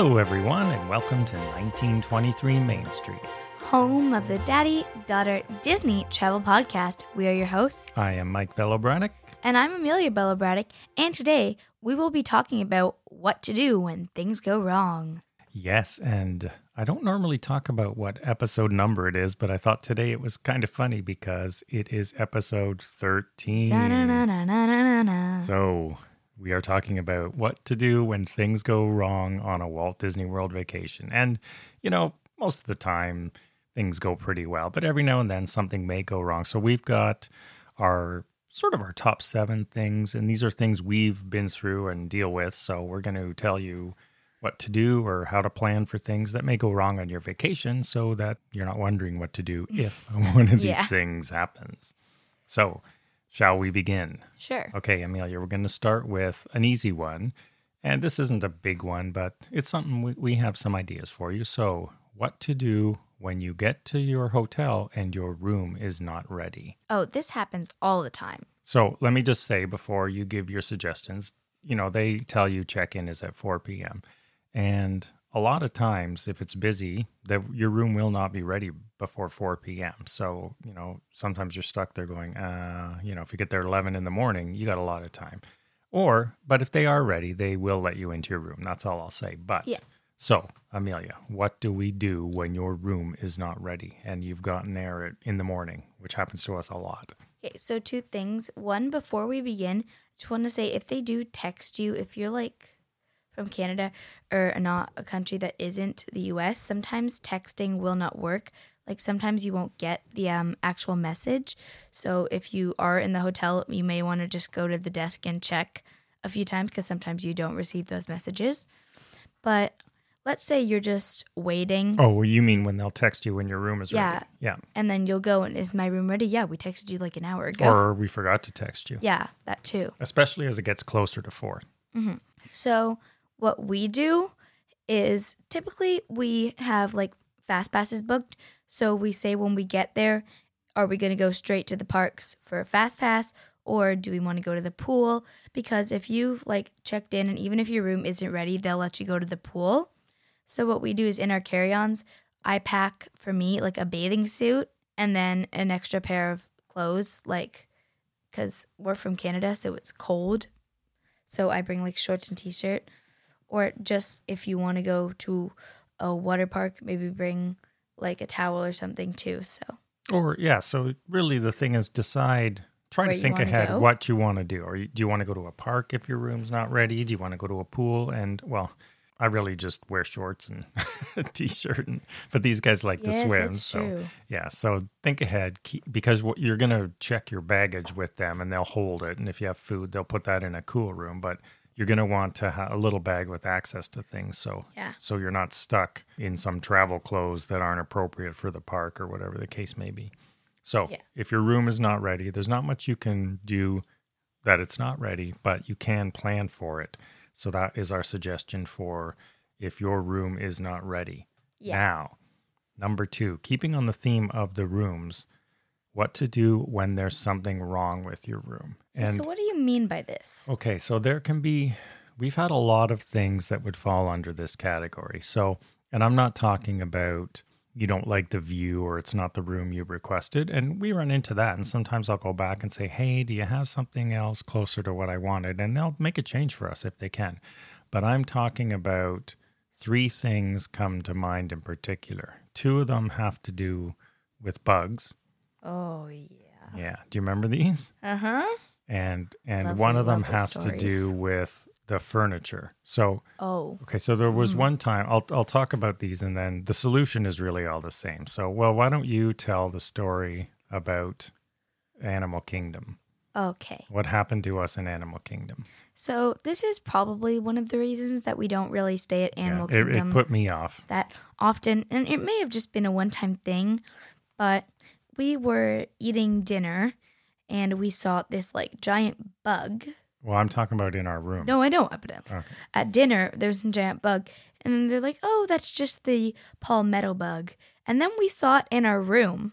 Hello, everyone, and welcome to 1923 Main Street. home of the Daddy Daughter Disney Travel Podcast. We are your hosts, I am Mike Bellobraddock. and I'm Amelia Bella And today we will be talking about what to do when things go wrong. Yes, and I don't normally talk about what episode number it is, but I thought today it was kind of funny because it is episode 13. Da-na-na-na-na-na-na. So we are talking about what to do when things go wrong on a Walt Disney World vacation. And, you know, most of the time things go pretty well, but every now and then something may go wrong. So we've got our sort of our top seven things, and these are things we've been through and deal with. So we're going to tell you what to do or how to plan for things that may go wrong on your vacation so that you're not wondering what to do if one of these things happens. So, shall we begin? Sure. Okay, Amelia, we're going to start with an easy one. And this isn't a big one, but it's something we, we have some ideas for you. So, what to do when you get to your hotel and your room is not ready. Oh, this happens all the time. So, let me just say before you give your suggestions, you know, they tell you check in is at 4 p.m. And a lot of times, if it's busy, that your room will not be ready before 4 p.m. So, you know, sometimes you're stuck there going, uh, you know, if you get there at 11 in the morning, you got a lot of time. Or, but if they are ready, they will let you into your room. That's all I'll say. But, Yeah. so Amelia, what do we do when your room is not ready and you've gotten there in the morning, which happens to us a lot? Okay, so two things. One, before we begin, I just want to say if they do text you, if you're like from Canada or not a country that isn't the US, sometimes texting will not work. Like sometimes you won't get the um, actual message. So if you are in the hotel, you may want to just go to the desk and check a few times because sometimes you don't receive those messages. But let's say you're just waiting. Oh, well, you mean when they'll text you when your room is Yeah. ready? Yeah. And then you'll go and is my room ready? Yeah, we texted you like an hour ago. Or we forgot to text you, yeah, that too. especially as it gets closer to four. So, what we do is typically we have like fast passes booked. So, we say when we get there, are we going to go straight to the parks for a fast pass or do we want to go to the pool? Because if you've like checked in and even if your room isn't ready, they'll let you go to the pool. So, what we do is in our carry ons, I pack for me like a bathing suit and then an extra pair of clothes, like because we're from Canada, so it's cold. So I bring like shorts and t-shirt, or just if you want to go to a water park, maybe bring like a towel or something too. So Or, yeah. So, really, the thing is decide, try Where to think ahead go? what you want to do. Or do you want to go to a park if your room's not ready? Do you want to go to a pool? And, well, I really just wear shorts and a t-shirt, and, but these guys like to swim. so, true. Yeah, so think ahead keep, because what you're going to check your baggage with them and they'll hold it. And if you have food, they'll put that in a cool room. But you're going to want to have a little bag with access to things. So, Yeah. so you're not stuck in some travel clothes that aren't appropriate for the park or whatever the case may be. So, Yeah. if your room is not ready, there's not much you can do that it's not ready, but you can plan for it. So, that is our suggestion for if your room is not ready. Yeah. Now, number two, keeping on the theme of the rooms, what to do when there's something wrong with your room. And so what do you mean by this? okay, so there can be, we've had a lot of things that would fall under this category. So, and I'm not talking about you don't like the view or it's not the room you requested. And we run into that. And sometimes I'll go back and say, hey, do you have something else closer to what I wanted? And they'll make a change for us if they can. But I'm talking about three things come to mind in particular. Two of them have to do with bugs. Oh yeah. Yeah. Do you remember these? Uh huh. And and Lovely, one of them has to do with the furniture. So Oh. okay, so there was Mm. one time I'll I'll talk about these and then the solution is really all the same. So well, why don't you tell the story about Animal Kingdom? Okay. What happened to us in Animal Kingdom? So this is probably one of the reasons that we don't really stay at Animal Yeah, it, Kingdom it put me off. that often, and it may have just been a one-time thing, but we were eating dinner and we saw this like giant bug. Well, I'm talking about in our room. No, I know, but Okay. at dinner there was a giant bug, and then they're like, "Oh, that's just the palmetto bug." And then we saw it in our room,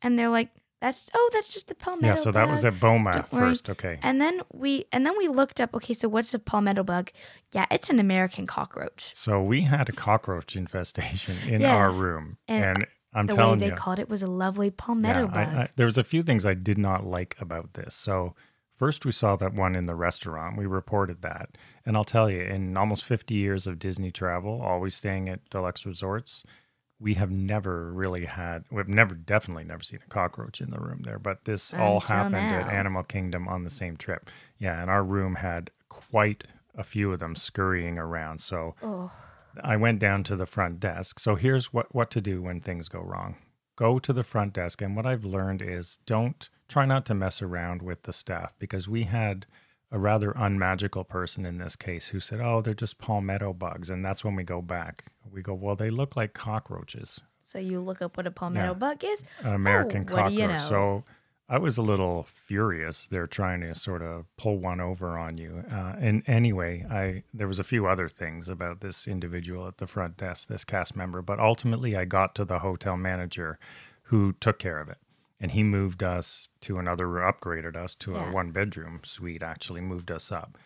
and they're like, that's oh, that's just the palmetto. yeah, so that was at Boma first. Okay. And then we and then we looked up. Okay, so what's a palmetto bug? Yeah, it's an American cockroach. So we had a cockroach infestation in our room, And and, I'm the way telling they you, called it was a lovely palmetto I- bug. I- there was a few things I did not like about this. So first, we saw that one in the restaurant. We reported that, and I'll tell you, in almost 50 years of Disney travel, always staying at deluxe resorts, we have never really had. We've never, definitely never seen a cockroach in the room there. But this all Until happened at. Animal Kingdom on the same trip. Yeah, and our room had quite a few of them scurrying around. So oh, I went down to the front desk. So here's what, what to do when things go wrong. Go to the front desk. And what I've learned is don't try not to mess around with the staff because we had a rather unmagical person in this case who said, Oh, they're just palmetto bugs. And that's when we go back. We go, Well, they look like cockroaches, so you look up what a palmetto Yeah. bug is. an American Oh, what cockroach. do you know? So I was a little furious. They're trying to sort of pull one over on you. Uh, and anyway, I there was a few other things about this individual at the front desk, this cast member, but ultimately I got to the hotel manager, who took care of it, and he moved us to another, upgraded us to Yeah. a one bedroom suite. Actually, moved us up.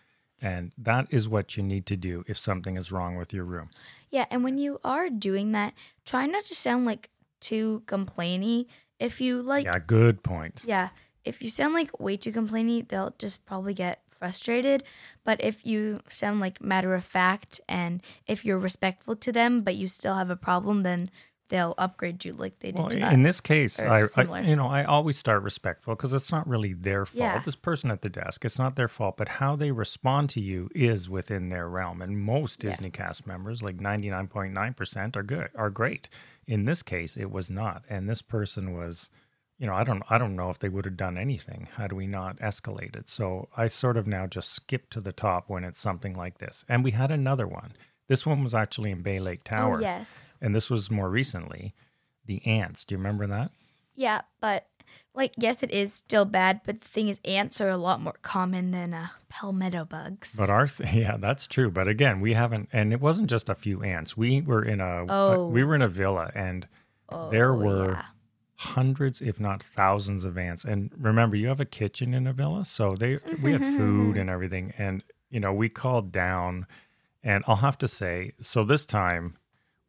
And that is what you need to do if something is wrong with your room. Yeah, and when you are doing that, try not to sound like too complainy. If you like, yeah, good point. yeah, if you sound like way too complainy, they'll just probably get frustrated. But if you sound like matter of fact and if you're respectful to them, but you still have a problem, then they'll upgrade you like they did Well, in this case, I, I you know I always start respectful because it's not really their fault. Yeah. This person at the desk, it's not their fault, but how they respond to you is within their realm. And most Yeah. Disney cast members, like ninety nine point nine percent, are good, are great. In this case, it was not, and this person was. You know, I don't, I don't know if they would have done anything had we not escalated. So I sort of now just skip to the top when it's something like this. And we had another one. This one was actually in Bay Lake oh, Tower, Oh, yes. and this was more recently. The ants. Do you remember that? Yeah, but like, yes, it is still bad, but the thing is, ants are a lot more common than uh, palmetto bugs. But our th- yeah, that's true. But again, we haven't, and it wasn't just a few ants. We were in a Oh. we were in a villa, and oh, there were yeah. hundreds, if not thousands, of ants. And remember, you have a kitchen in a villa, so they we had food and everything. And you know, we called down, and I'll have to say, so this time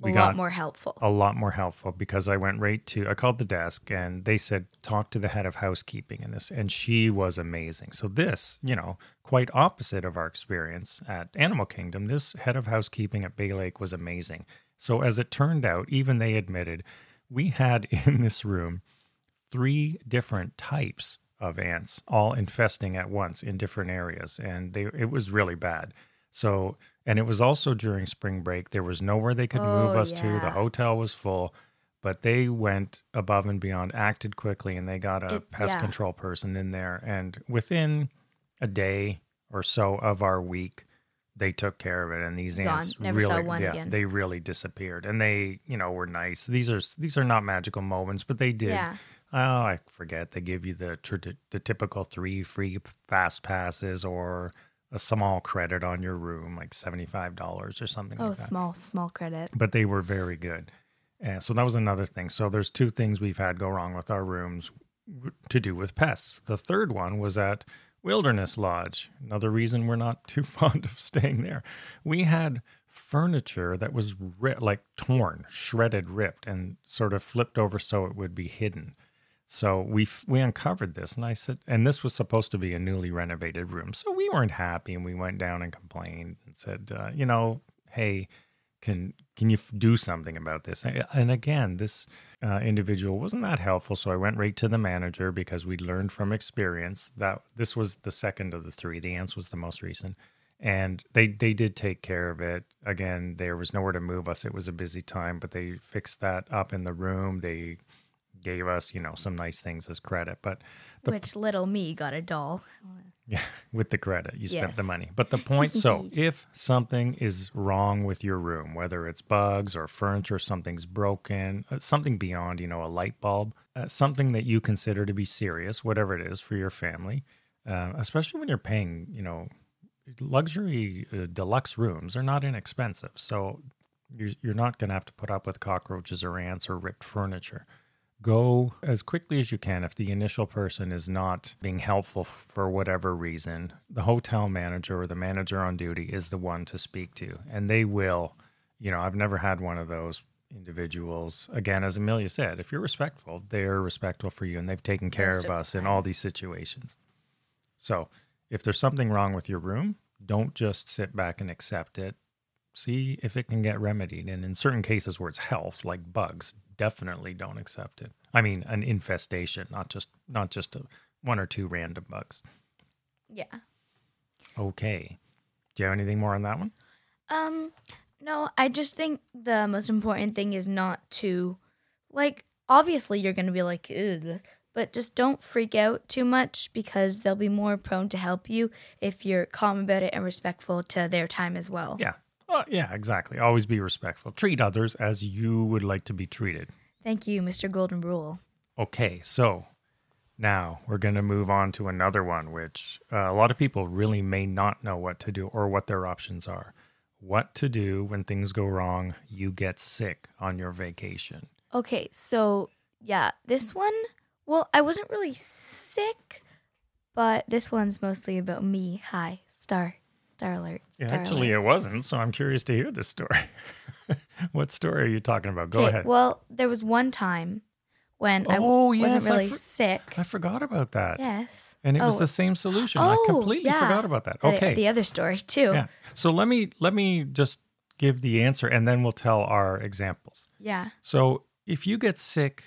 we a got lot more helpful. a lot more helpful because I went right to I called the desk and they said talk to the head of housekeeping in this and she was amazing. So this, you know, quite opposite of our experience at Animal Kingdom, this head of housekeeping at Bay Lake was amazing. So as it turned out, even they admitted we had in this room three different types of ants all infesting at once in different areas and they it was really bad. So and it was also during spring break. There was nowhere they could move Oh, us to. The hotel was full, but they went above and beyond, acted quickly, and they got a It- pest yeah. control person in there. And within a day or so of our week, they took care of it. And these ants really, yeah, again. they really disappeared. And they, you know, were nice. These are these are not magical moments, but they did. Yeah. Oh, I forget. They give you the the typical three free fast passes or a small credit on your room, like seventy five dollars or something Oh, like that. small, small credit. But they were very good. And so that was another thing. So there's two things we've had go wrong with our rooms to do with pests. The third one was at Wilderness Lodge. Another reason we're not too fond of staying there. We had furniture that was ri- like torn, shredded, ripped, and sort of flipped over so it would be hidden. So we f- we uncovered this, and I said, and this was supposed to be a newly renovated room, so we weren't happy, and we went down and complained and said, uh, you know, hey, can can you f- do something about this? And again, this uh, individual wasn't that helpful, so I went right to the manager because we learned from experience that this was the second of the three. The ants was the most recent, and they they did take care of it. Again, there was nowhere to move us. It was a busy time, but they fixed that up in the room. They gave us, you know, some nice things as credit, but the Which little me got a doll. yeah, with the credit, you spent the money. But the point so if something is wrong with your room, whether it's bugs or furniture, something's broken, uh, something beyond, you know, a light bulb, uh, something that you consider to be serious, whatever it is for your family, uh, especially when you're paying, you know, luxury uh, deluxe rooms are not inexpensive. So you're, you're not going to have to put up with cockroaches or ants or ripped furniture. Go as quickly as you can if the initial person is not being helpful for whatever reason. The hotel manager or the manager on duty is the one to speak to and they will you know i've never had one of those individuals. Again as amelia said if you're respectful they're respectful for you and they've taken care Most of of us in all these situations. So if there's something wrong with your room don't just sit back and accept it see if it can get remedied and in certain cases where it's health like bugs definitely don't accept it. I mean an infestation not just not just a, one or two random bugs. Yeah. okay. Do you have anything more on that one? Um, no, I just think the most important thing is not to, like, obviously you're going to be like, Ugh, but just don't freak out too much because they'll be more prone to help you if you're calm about it and respectful to their time as well. yeah uh, yeah exactly always be respectful treat others as you would like to be treated Thank you, Mr. Golden Rule. Okay, so now we're going to move on to another one, which uh, a lot of people really may not know what to do or what their options are. What to do when things go wrong, you get sick on your vacation. Okay, so yeah, this one, well, I wasn't really sick, but this one's mostly about me. Hi, star, star alert. Star Actually, alert. it wasn't, so I'm curious to hear this story. what story are you talking about? Go Okay, ahead. Well, there was one time when I Oh, w- yes, wasn't I really for- sick. I forgot about that. Yes. And it was Oh, the same solution. I oh, completely yeah. forgot about that. the- Okay. The other story too. yeah. So let me let me just give the answer and then we'll tell our examples. Yeah. So if you get sick,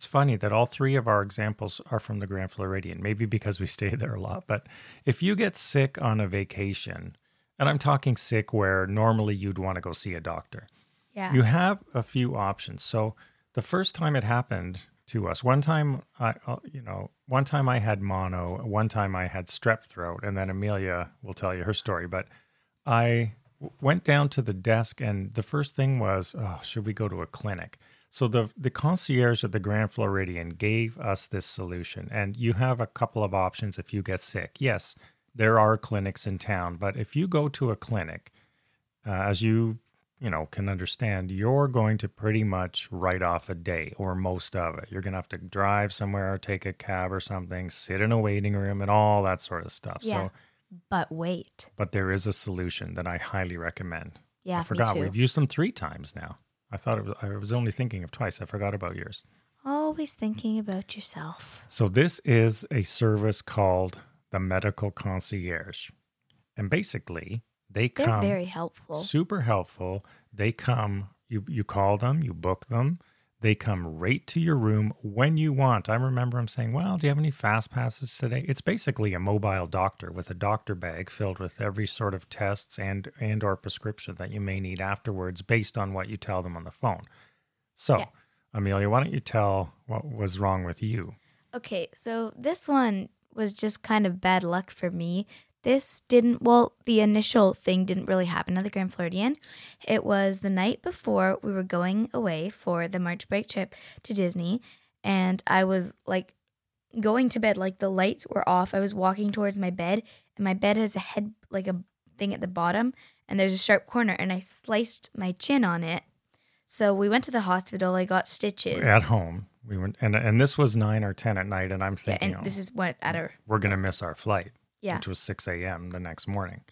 it's funny that all three of our examples are from the Grand Floridian, maybe because we stay there a lot. But if you get sick on a vacation, and I'm talking sick where normally you'd want to go see a doctor, Yeah. you have a few options. So the first time it happened to us, one time I, uh, you know, one time I had mono, one time I had strep throat, and then Amelia will tell you her story. But I went down to the desk, and the first thing was, oh, should we go to a clinic? So the the concierge at the Grand Floridian gave us this solution, and you have a couple of options if you get sick. Yes, there are clinics in town, but if you go to a clinic, uh, as you you know can understand, you're going to pretty much write off a day or most of it. You're going to have to drive somewhere, or take a cab or something, sit in a waiting room, and all that sort of stuff. Yeah. So, but wait. but there is a solution that I highly recommend. Yeah. I forgot we've used them three times now. I thought it was, I was only thinking of twice. I forgot about yours. Always thinking about yourself. So this is a service called the medical concierge, and basically they They're come very helpful. super helpful. They come. You you call them. You book them. They come right to your room when you want. I remember them saying, "Well, do you have any fast passes today?" It's basically a mobile doctor with a doctor bag filled with every sort of tests and and or prescription that you may need afterwards, based on what you tell them on the phone. So, Yeah. Amelia, why don't you tell what was wrong with you? Okay, so this one was just kind of bad luck for me. This didn't, well, the initial thing didn't really happen at the Grand Floridian. It was the night before we were going away for the March break trip to Disney, and I was like going to bed, like the lights were off. I was walking towards my bed, and my bed has a head, like a thing at the bottom, and there's a sharp corner, and I sliced my chin on it. So we went to the hospital. I got stitches. At home, we went, and and this was nine or ten at night, and I'm Yeah, thinking, and oh, this is what at our we're gonna miss our flight. Yeah. which was 6 a.m. the next morning.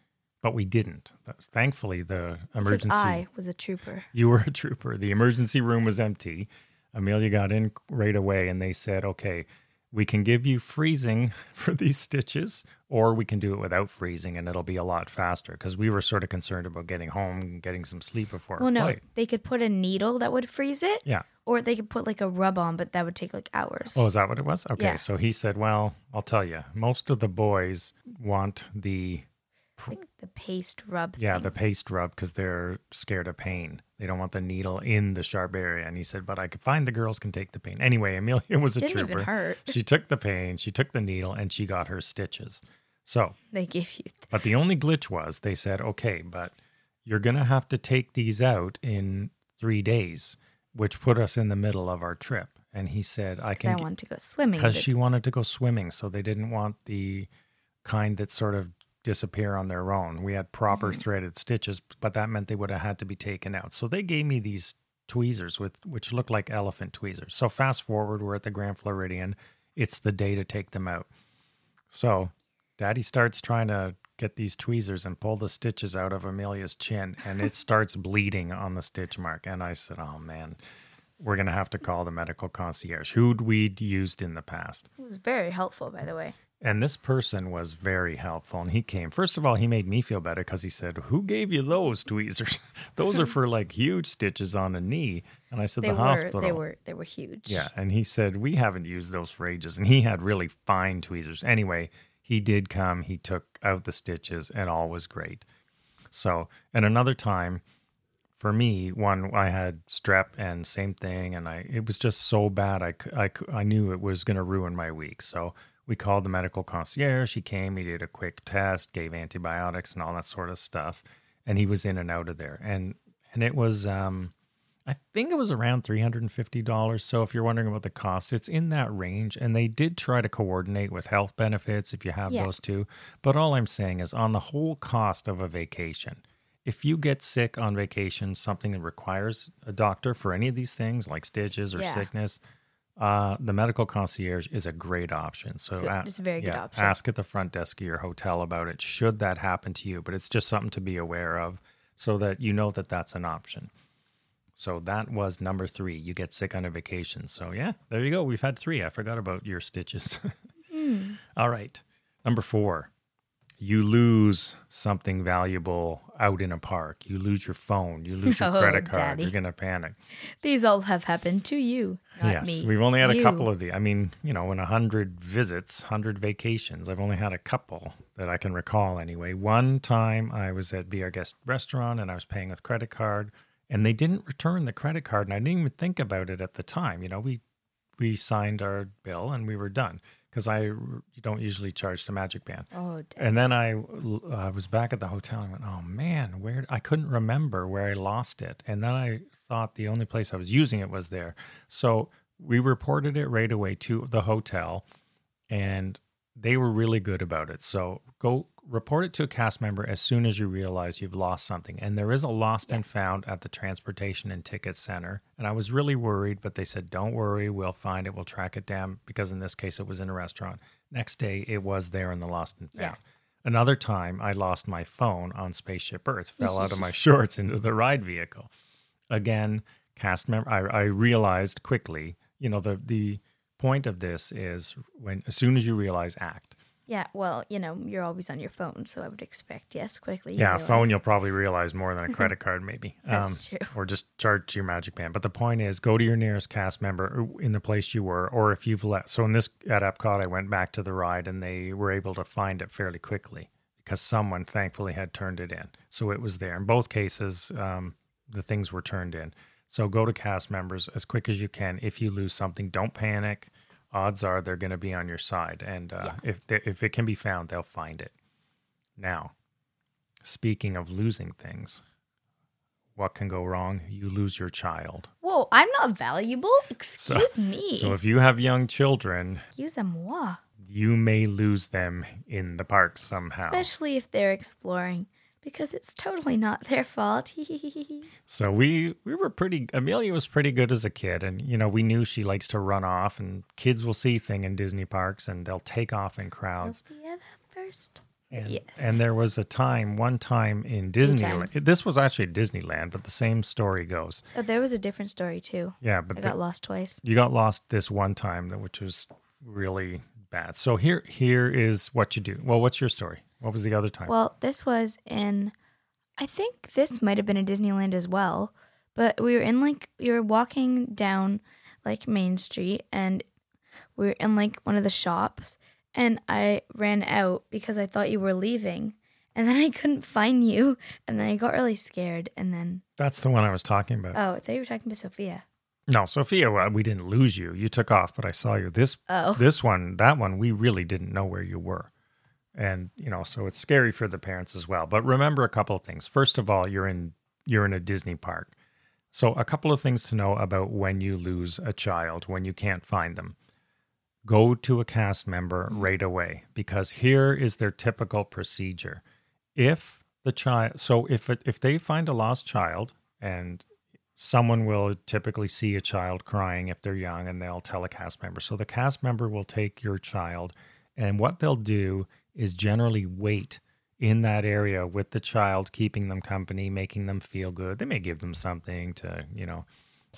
But we didn't. Thankfully, the emergency. Because. I was a trooper. You were a trooper. The emergency room was empty. Amelia got in right away, and they said, "Okay, we can give you freezing for these stitches, or we can do it without freezing, and it'll be a lot faster." Because we were sort of concerned about getting home and getting some sleep before Well, no, flight. they could put a needle that would freeze it, Yeah. or they could put like a rub on, but that would take like hours. Oh, is that what it was? Okay. Yeah. So he said, "Well, I'll tell you. Most of the boys want the like the paste rub. Yeah, thing. the paste rub because they're scared of pain. They don't want the needle in the sharp area. And he said, but I could find the girls can take the pain. Anyway, Amelia was a didn't trooper. even hurt. She took the pain, she took the needle, and she got her stitches. So, They give you. but the only glitch was they said, okay, but you're going to have to take these out in three days, which put us in the middle of our trip. And he said, I can." I wanted to go swimming. because she wanted to go swimming. So they didn't want the kind that sort of disappear on their own. We had proper Mhm. threaded stitches, but that meant they would have had to be taken out. So they gave me these tweezers with which looked like elephant tweezers. So fast forward, we're at the Grand Floridian. It's the day to take them out. So Daddy starts trying to get these tweezers and pull the stitches out of Amelia's chin, and it starts bleeding on the stitch mark. And I said, "Oh man, we're gonna have to call the medical concierge, who'd we'd used in the past." It was very helpful, by the way. And this person was very helpful. And he came. First of all, he made me feel better because he said, Who gave you those tweezers? those are for like huge stitches on a knee. And I said, They The were hospital. they were they were huge. Yeah. And he said, We haven't used those for ages. And he had really fine tweezers. Anyway, he did come. He took out the stitches and all was great. So, and another time, for me, one I had strep and same thing, and I it was just so bad. I I, I knew it was going to ruin my week. So we called the medical concierge. He came. He did a quick test, gave antibiotics and all that sort of stuff, and he was in and out of there. And and it was um, I think it was around three hundred and fifty dollars. So if you're wondering about the cost, it's in that range. And they did try to coordinate with health benefits if you have Yeah. those too. But all I'm saying is on the whole cost of a vacation if you get sick on vacation, something that requires a doctor for any of these things like stitches or Yeah. sickness, uh, the medical concierge is a great option. So Good- a- it's a very good option. Ask at the front desk of your hotel about it. Should that happen to you? But it's just something to be aware of so that you know that that's an option. So that was number three. You get sick on a vacation. So yeah, there you go. We've had three. I forgot about your stitches. Hmm. All right. Number four, you lose something valuable out in a park. You lose your phone. You lose your Oh, credit card. Daddy. You're going to panic. These all have happened to you, not yes. me. We've only had a couple of the. I mean, you know, in a hundred visits, hundred vacations, I've only had a couple that I can recall anyway. One time I was at Be Our Guest restaurant and I was paying with credit card and they didn't return the credit card and I didn't even think about it at the time. You know, we we signed our bill and we were done because I you don't usually charge to Magic Band. Oh, da- And then I uh, was back at the hotel and went, oh man, where I couldn't remember where I lost it. And then I thought the only place I was using it was there. So we reported it right away to the hotel and they were really good about it. So go report it to a cast member as soon as you realize you've lost something. And there is a lost and found at the Transportation and Ticket Center. And I was really worried, but they said, don't worry, we'll find it, we'll track it down because in this case it was in a restaurant. Next day it was there in the lost and found. Yeah. Another time I lost my phone on Spaceship Earth, fell out of my shorts into the ride vehicle. Again, cast member I, I realized quickly, you know, the the point of this is when as soon as you realize act. Yeah. Well, you know, you're always on your phone, so I would expect yes, quickly. Yeah, a phone you'll probably realize more than a credit card, maybe. Um, That's true. Or just charge your Magic Band. But the point is, go to your nearest cast member in the place you were, or if you've left. So in this at Epcot, I went back to the ride, and they were able to find it fairly quickly because someone thankfully had turned it in, so it was there. In both cases, um, the things were turned in. So go to cast members as quick as you can. If you lose something, don't panic. Odds are they're going to be on your side, and uh, if they, if it can be found, they'll find it. Now, speaking of losing things, what can go wrong? You lose your child. Whoa, I'm not valuable. Excuse me. So if you have young children, Excuse moi. you may lose them in the park somehow. Especially if they're exploring, because it's totally not their fault. So we we were pretty. Amelia was pretty good as a kid, and you know we knew she likes to run off, and kids will see thing in Disney parks, and they'll take off in crowds. Sofia the first. And, Yes. and there was a time, one time in. Disneyland. This was actually Disneyland, but the same story goes. Oh, there was a different story too. Yeah, I but the, got lost twice. you got lost this one time, which was really bad. So here, here is what you do. Well, what's your story? What was the other time? Well, this was in, I think this might have been in Disneyland as well, but we were in like, we were walking down like Main Street and we were in like one of the shops and I ran out because I thought you were leaving. And then I couldn't find you. And then I got really scared. And then, That's the one I was talking about. oh, I thought you were talking about Sofia. No, Sofia, well, we didn't lose you. You took off, but I saw you. This Oh, this one, that one, we really didn't know where you were. And, you know, so it's scary for the parents as well. But remember a couple of things. First of all, you're in you're in a Disney park. So a couple of things to know about when you lose a child, when you can't find them. Go to a cast member mm. right away because here is their typical procedure. If the child so if it, if they find a lost child and someone will typically see a child crying if they're young and they'll tell a cast member. So the cast member will take your child and what they'll do is generally wait in that area with the child, keeping them company, making them feel good. They may give them something to, you know,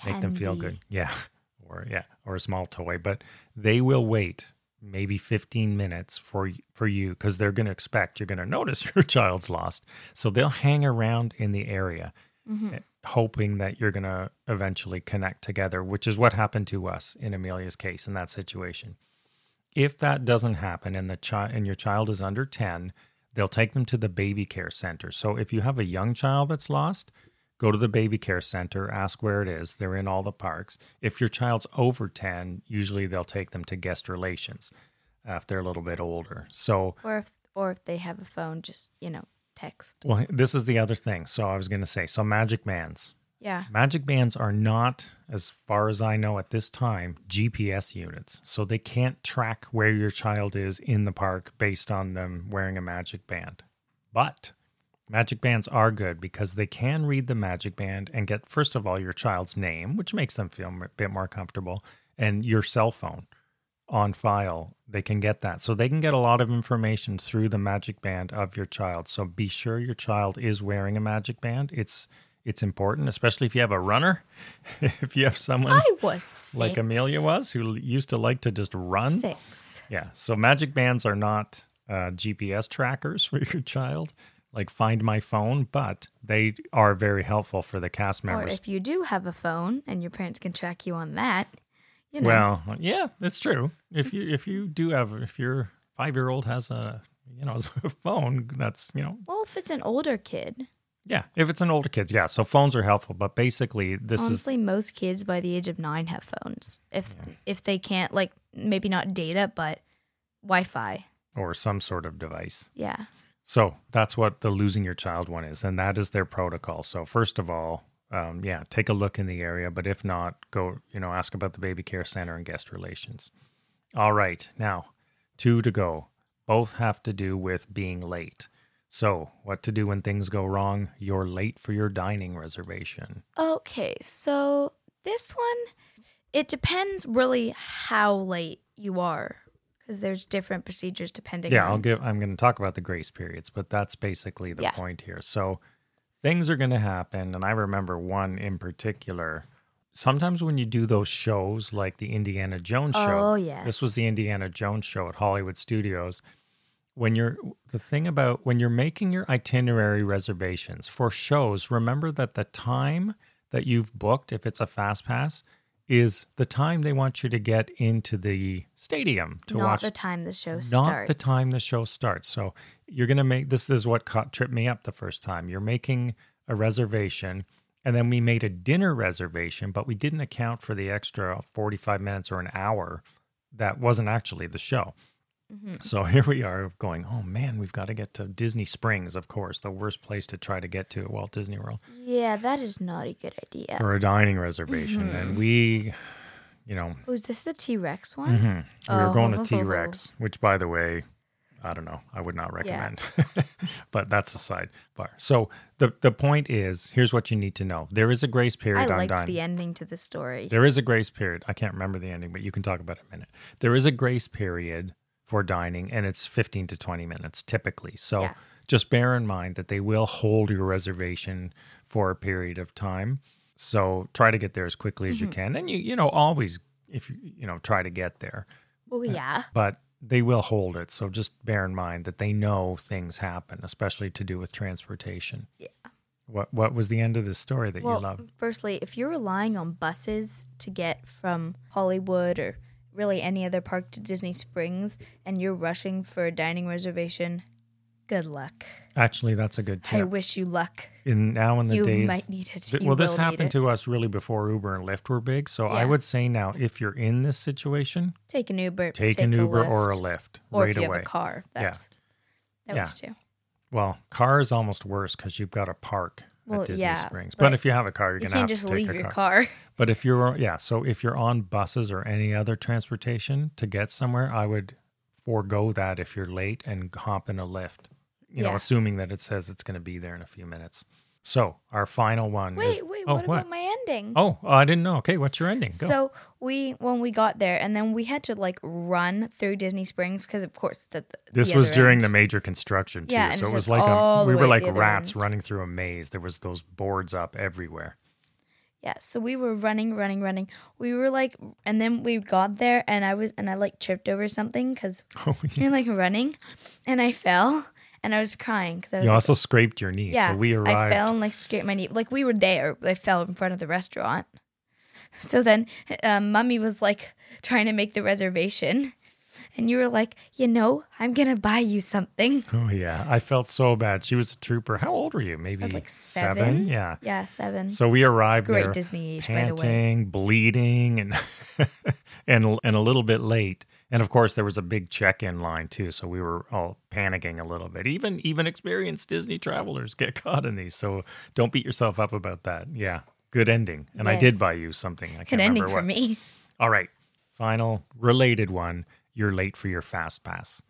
make them feel good. Yeah. Or yeah, or a small toy, but they will wait maybe 15 minutes for for you cuz they're going to expect you're going to notice your child's lost. So they'll hang around in the area Mhm. Hoping that you're going to eventually connect together, which is what happened to us in Amelia's case in that situation. If that doesn't happen and the child and your child is under 10, they'll take them to the baby care center. So if you have a young child that's lost, go to the baby care center, ask where it is. They're in all the parks. If your child's over 10, usually they'll take them to guest relations uh, if they're a little bit older. So Or if or if they have a phone, just you know, text. well, this is the other thing. So I was going to say, so magic bands. Yeah. Magic bands are not, as far as I know at this time, GPS units. So they can't track where your child is in the park based on them wearing a magic band. But magic bands are good because they can read the magic band and get, first of all, your child's name, which makes them feel a bit more comfortable, and your cell phone on file. They can get that. So they can get a lot of information through the magic band of your child. So be sure your child is wearing a magic band. It's it's important, especially if you have a runner. if you have someone I was six. like Amelia was who used to like to just run. Six. Yeah. So magic bands are not uh, GPS trackers for your child, like Find My Phone, but they are very helpful for the cast members. Or if you do have a phone and your parents can track you on that, you know. Well, yeah, that's true. If you if you do have if your five year old has a you know a phone, that's you know well, if it's an older kid, yeah. If it's an older kids, yeah. So phones are helpful, but basically this is honestly, most kids by the age of nine have phones. If if they can't, like, maybe not data, but Wi-Fi. or some sort of device. Yeah. So that's what the losing your child one is, and that is their protocol. So first of all, um, yeah, take a look in the area, but if not, go you know ask about the baby care center and guest relations. All right, now two to go. Both have to do with being late. So what to do when things go wrong? You're late for your dining reservation. Okay, so this one, it depends really how late you are, because there's different procedures depending. Yeah, on, I'll give. I'm going to talk about the grace periods, but that's basically the Yeah. point here. So things are going to happen, and I remember one in particular. Sometimes when you do those shows, like the Indiana Jones show, Oh yes. this was the Indiana Jones show at Hollywood Studios. When you're the thing about when you're making your itinerary reservations for shows, remember that the time that you've booked, if it's a fast pass, is the time they want you to get into the stadium to not watch the time the show not starts. the time the show starts. So you're going to make this is what caught, tripped me up the first time. You're making a reservation, and then we made a dinner reservation, but we didn't account for the extra 45 minutes or an hour that wasn't actually the show. Mhm. So here we are going, oh man, we've got to get to Disney Springs, of course, the worst place to try to get to at Walt Disney World Yeah, that is not a good idea. for a dining reservation. And we, you know, Oh, is this the T Rex one? Mhm. We were going to Oh. T Rex, which, by the way, I don't know. I would not Yeah. recommend. but that's a sidebar. So the the point is, here's what you need to know: there is a grace period I on liked dining. the ending to the story. There is a grace period. I can't remember the ending, but you can talk about it in a minute. There is a grace period for dining, and it's 15 to 20 minutes typically. So Yeah. just bear in mind that they will hold your reservation for a period of time. So try to get there as quickly as you Mm-hmm. can, and you you know always if you you know try to get there oh yeah. but they will hold it. So just bear in mind that they know things happen, especially to do with transportation. Yeah. What What was the end of the story that Well, you loved? firstly, if you're relying on buses to get from Hollywood or really any other park to Disney Springs and you're rushing for a dining reservation, good luck. Actually, that's a good tip. I wish you luck. In now in the You days, might need it. th- well, this happened to us really before Uber and Lyft were big. So I would say now, if you're in this situation, Take an Uber. take, an a Uber or a Lyft. Or right if you away. have a car. Yeah. That's that Yeah. works too. Well, car is almost worse because you've got to park Well, at Disney yeah, Springs. But, but if you have a car, you're You gonna can't have just to take leave your car. car. But if you're yeah, so if you're on buses or any other transportation to get somewhere, I would forego that if you're late and hop in a Lyft. You know, assuming that it says it's going to be there in a few minutes. So our final one. Wait, is, wait, oh, what, about my ending? Oh, oh, I didn't know. Okay, what's your ending? Go. So we when we got there, and then we had to like run through Disney Springs because of course it's at the. this the was during end. the major construction too. Yeah, so it was like like a, we were like rats end. running through a maze. There was those boards up everywhere. Yeah, so we were running, running, running. We were like, and then we got there, and I was, and I like tripped over something because Oh, we were like running, and I fell, and I was crying because I was you like, also scraped your knee. yeah, so we I fell and like scraped my knee. Like we were there, I fell in front of the restaurant. So then, um, Mummy was like trying to make the reservation, and you were like, you know, I'm gonna buy you something. Oh yeah, I felt so bad. She was a trooper. How old were you? Maybe like seven. Yeah. Yeah, seven. So we arrived Great there Disney age, by the way. panting, bleeding, and and and a little bit late. And of course, there was a big check-in line too, so we were all panicking a little bit. Even even experienced Disney travelers get caught in these, so don't beat yourself up about that. Yeah, good ending. And I did buy you something. I Good ending remember for me. All right, final related one. You're late for your fast pass.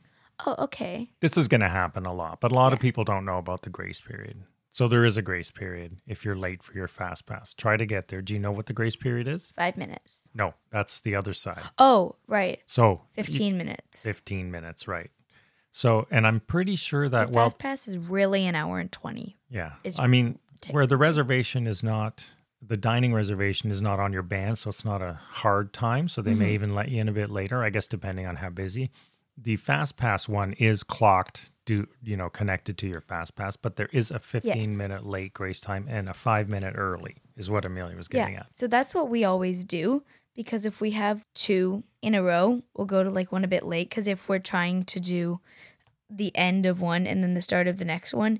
Oh, okay. This is going to happen a lot, but a lot of people don't know about the grace period. So there is a grace period if you're late for your fast pass. Try to get there. Do you know what the grace period is? Five minutes. No, that's the other side. Oh, right. So 15 minutes. 15 minutes, right. So, and I'm pretty sure The that, well, fast pass is really an hour and 20. yeah. I mean, where the reservation is not, the dining reservation is not on your band, so it's not a hard time. So they Mm-hmm. may even let you in a bit later, I guess, depending on how busy. The fast pass one is clocked, do you know, connected to your fast pass, but there is a 15 Yes. minute late grace time and a five minute early, is what Amelia was getting Yeah. at. So that's what we always do because if we have two in a row, we'll go to like one a bit late because if we're trying to do the end of one and then the start of the next one,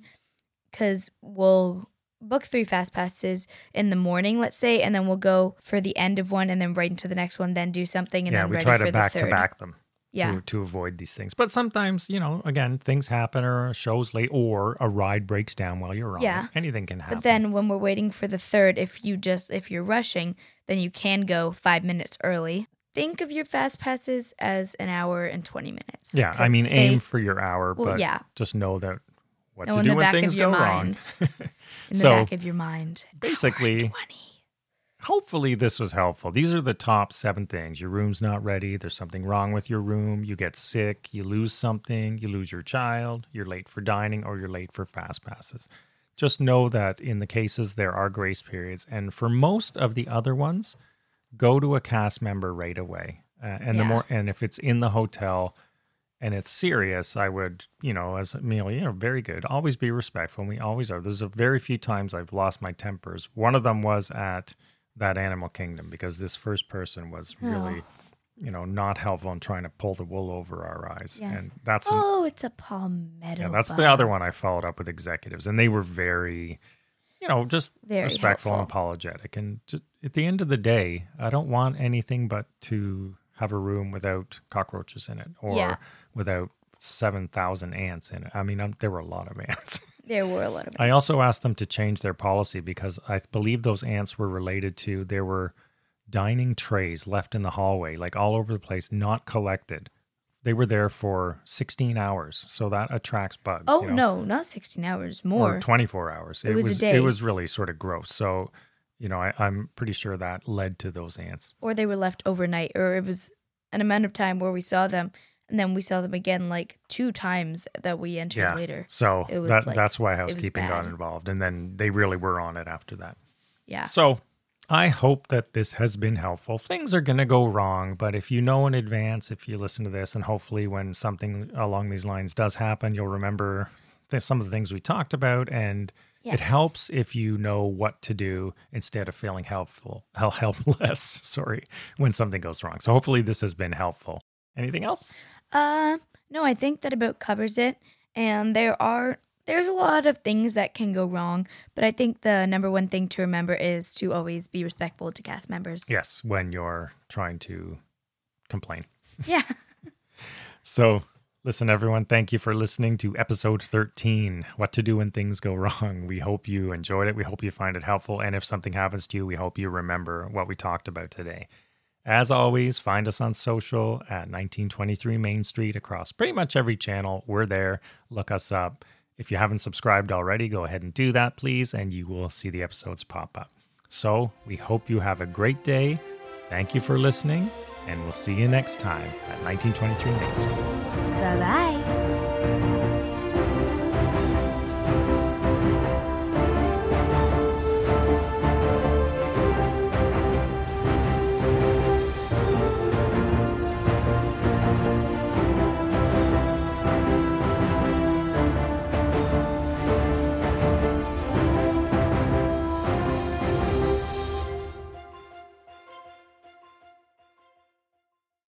because we'll book three fast passes in the morning, let's say, and then we'll go for the end of one and then right into the next one, then do something and yeah, then we ready try for to the back third. to back them. Yeah. to, to avoid these things. But sometimes, you know, again, things happen or a show's late or a ride breaks down while you're on. Yeah. it. Anything can happen. But then when we're waiting for the third, if you just if you're rushing, then you can go five minutes early. Think of your fast passes as an hour and twenty minutes. yeah, I mean, they- aim for your hour, well, but yeah. just know that what know to in do the when back things of your go mind. wrong. in the so back of your mind. basically, hopefully this was helpful. These are the top seven things. Your room's not ready. There's something wrong with your room. You get sick. You lose something. You lose your child. You're late for dining or you're late for fast passes. Just know that in the cases there are grace periods. And for most of the other ones, go to a cast member right away. Uh, and the more and if it's in the hotel and it's serious, I would, you know, as Amelia, you know, very good. Always be respectful. And we always are. There's a very few times I've lost my tempers. One of them was at that Animal Kingdom because this first person was really, oh. you know, not helpful in trying to pull the wool over our eyes. Yeah. And that's Oh, it's a palmetto. yeah, that's the other one I followed up with executives, and they were very, you know, just Very respectful and apologetic. And at the end of the day, I don't want anything but to have a room without cockroaches in it or Yeah. without seven thousand ants in it. I mean, um, there were a lot of ants. There were a lot of. I also asked them to change their policy because I believe those ants were related to there were dining trays left in the hallway, like all over the place, not collected. They were there for 16 hours, so that attracts bugs. oh you know? no, not sixteen hours or more. 24 hours. It was a day. It was really sort of gross. So, you know, I, I'm pretty sure that led to those ants. or they were left overnight, or it was an amount of time where we saw them, and then we saw them again like two times that we entered Yeah. later. So It was that like- that's why housekeeping got involved, and then they really were on it after that. Yeah. So I hope that this has been helpful. Things are going to go wrong, but if you know in advance, if you listen to this, and hopefully when something along these lines does happen, you'll remember th- some of the things we talked about, and Yeah. it helps if you know what to do instead of feeling helpful, hel- helpless. Sorry, when something goes wrong. So hopefully this has been helpful. Anything else? Uh, no, I think that about covers it. And there are there's a lot of things that can go wrong, but I think the number one thing to remember is to always be respectful to cast members. Yes, when you're trying to complain. Yeah. So, listen, everyone, thank you for listening to episode 13 What to Do When Things Go Wrong. We hope you enjoyed it. We hope you find it helpful. And if something happens to you, we hope you remember what we talked about today. As always, find us on social at 1923 Main Street across pretty much every channel. We're there. Look us up. If you haven't subscribed already, go ahead and do that, please, and you will see the episodes pop up. So we hope you have a great day. Thank you for listening, and we'll see you next time at 1923 Main Street. Bye bye.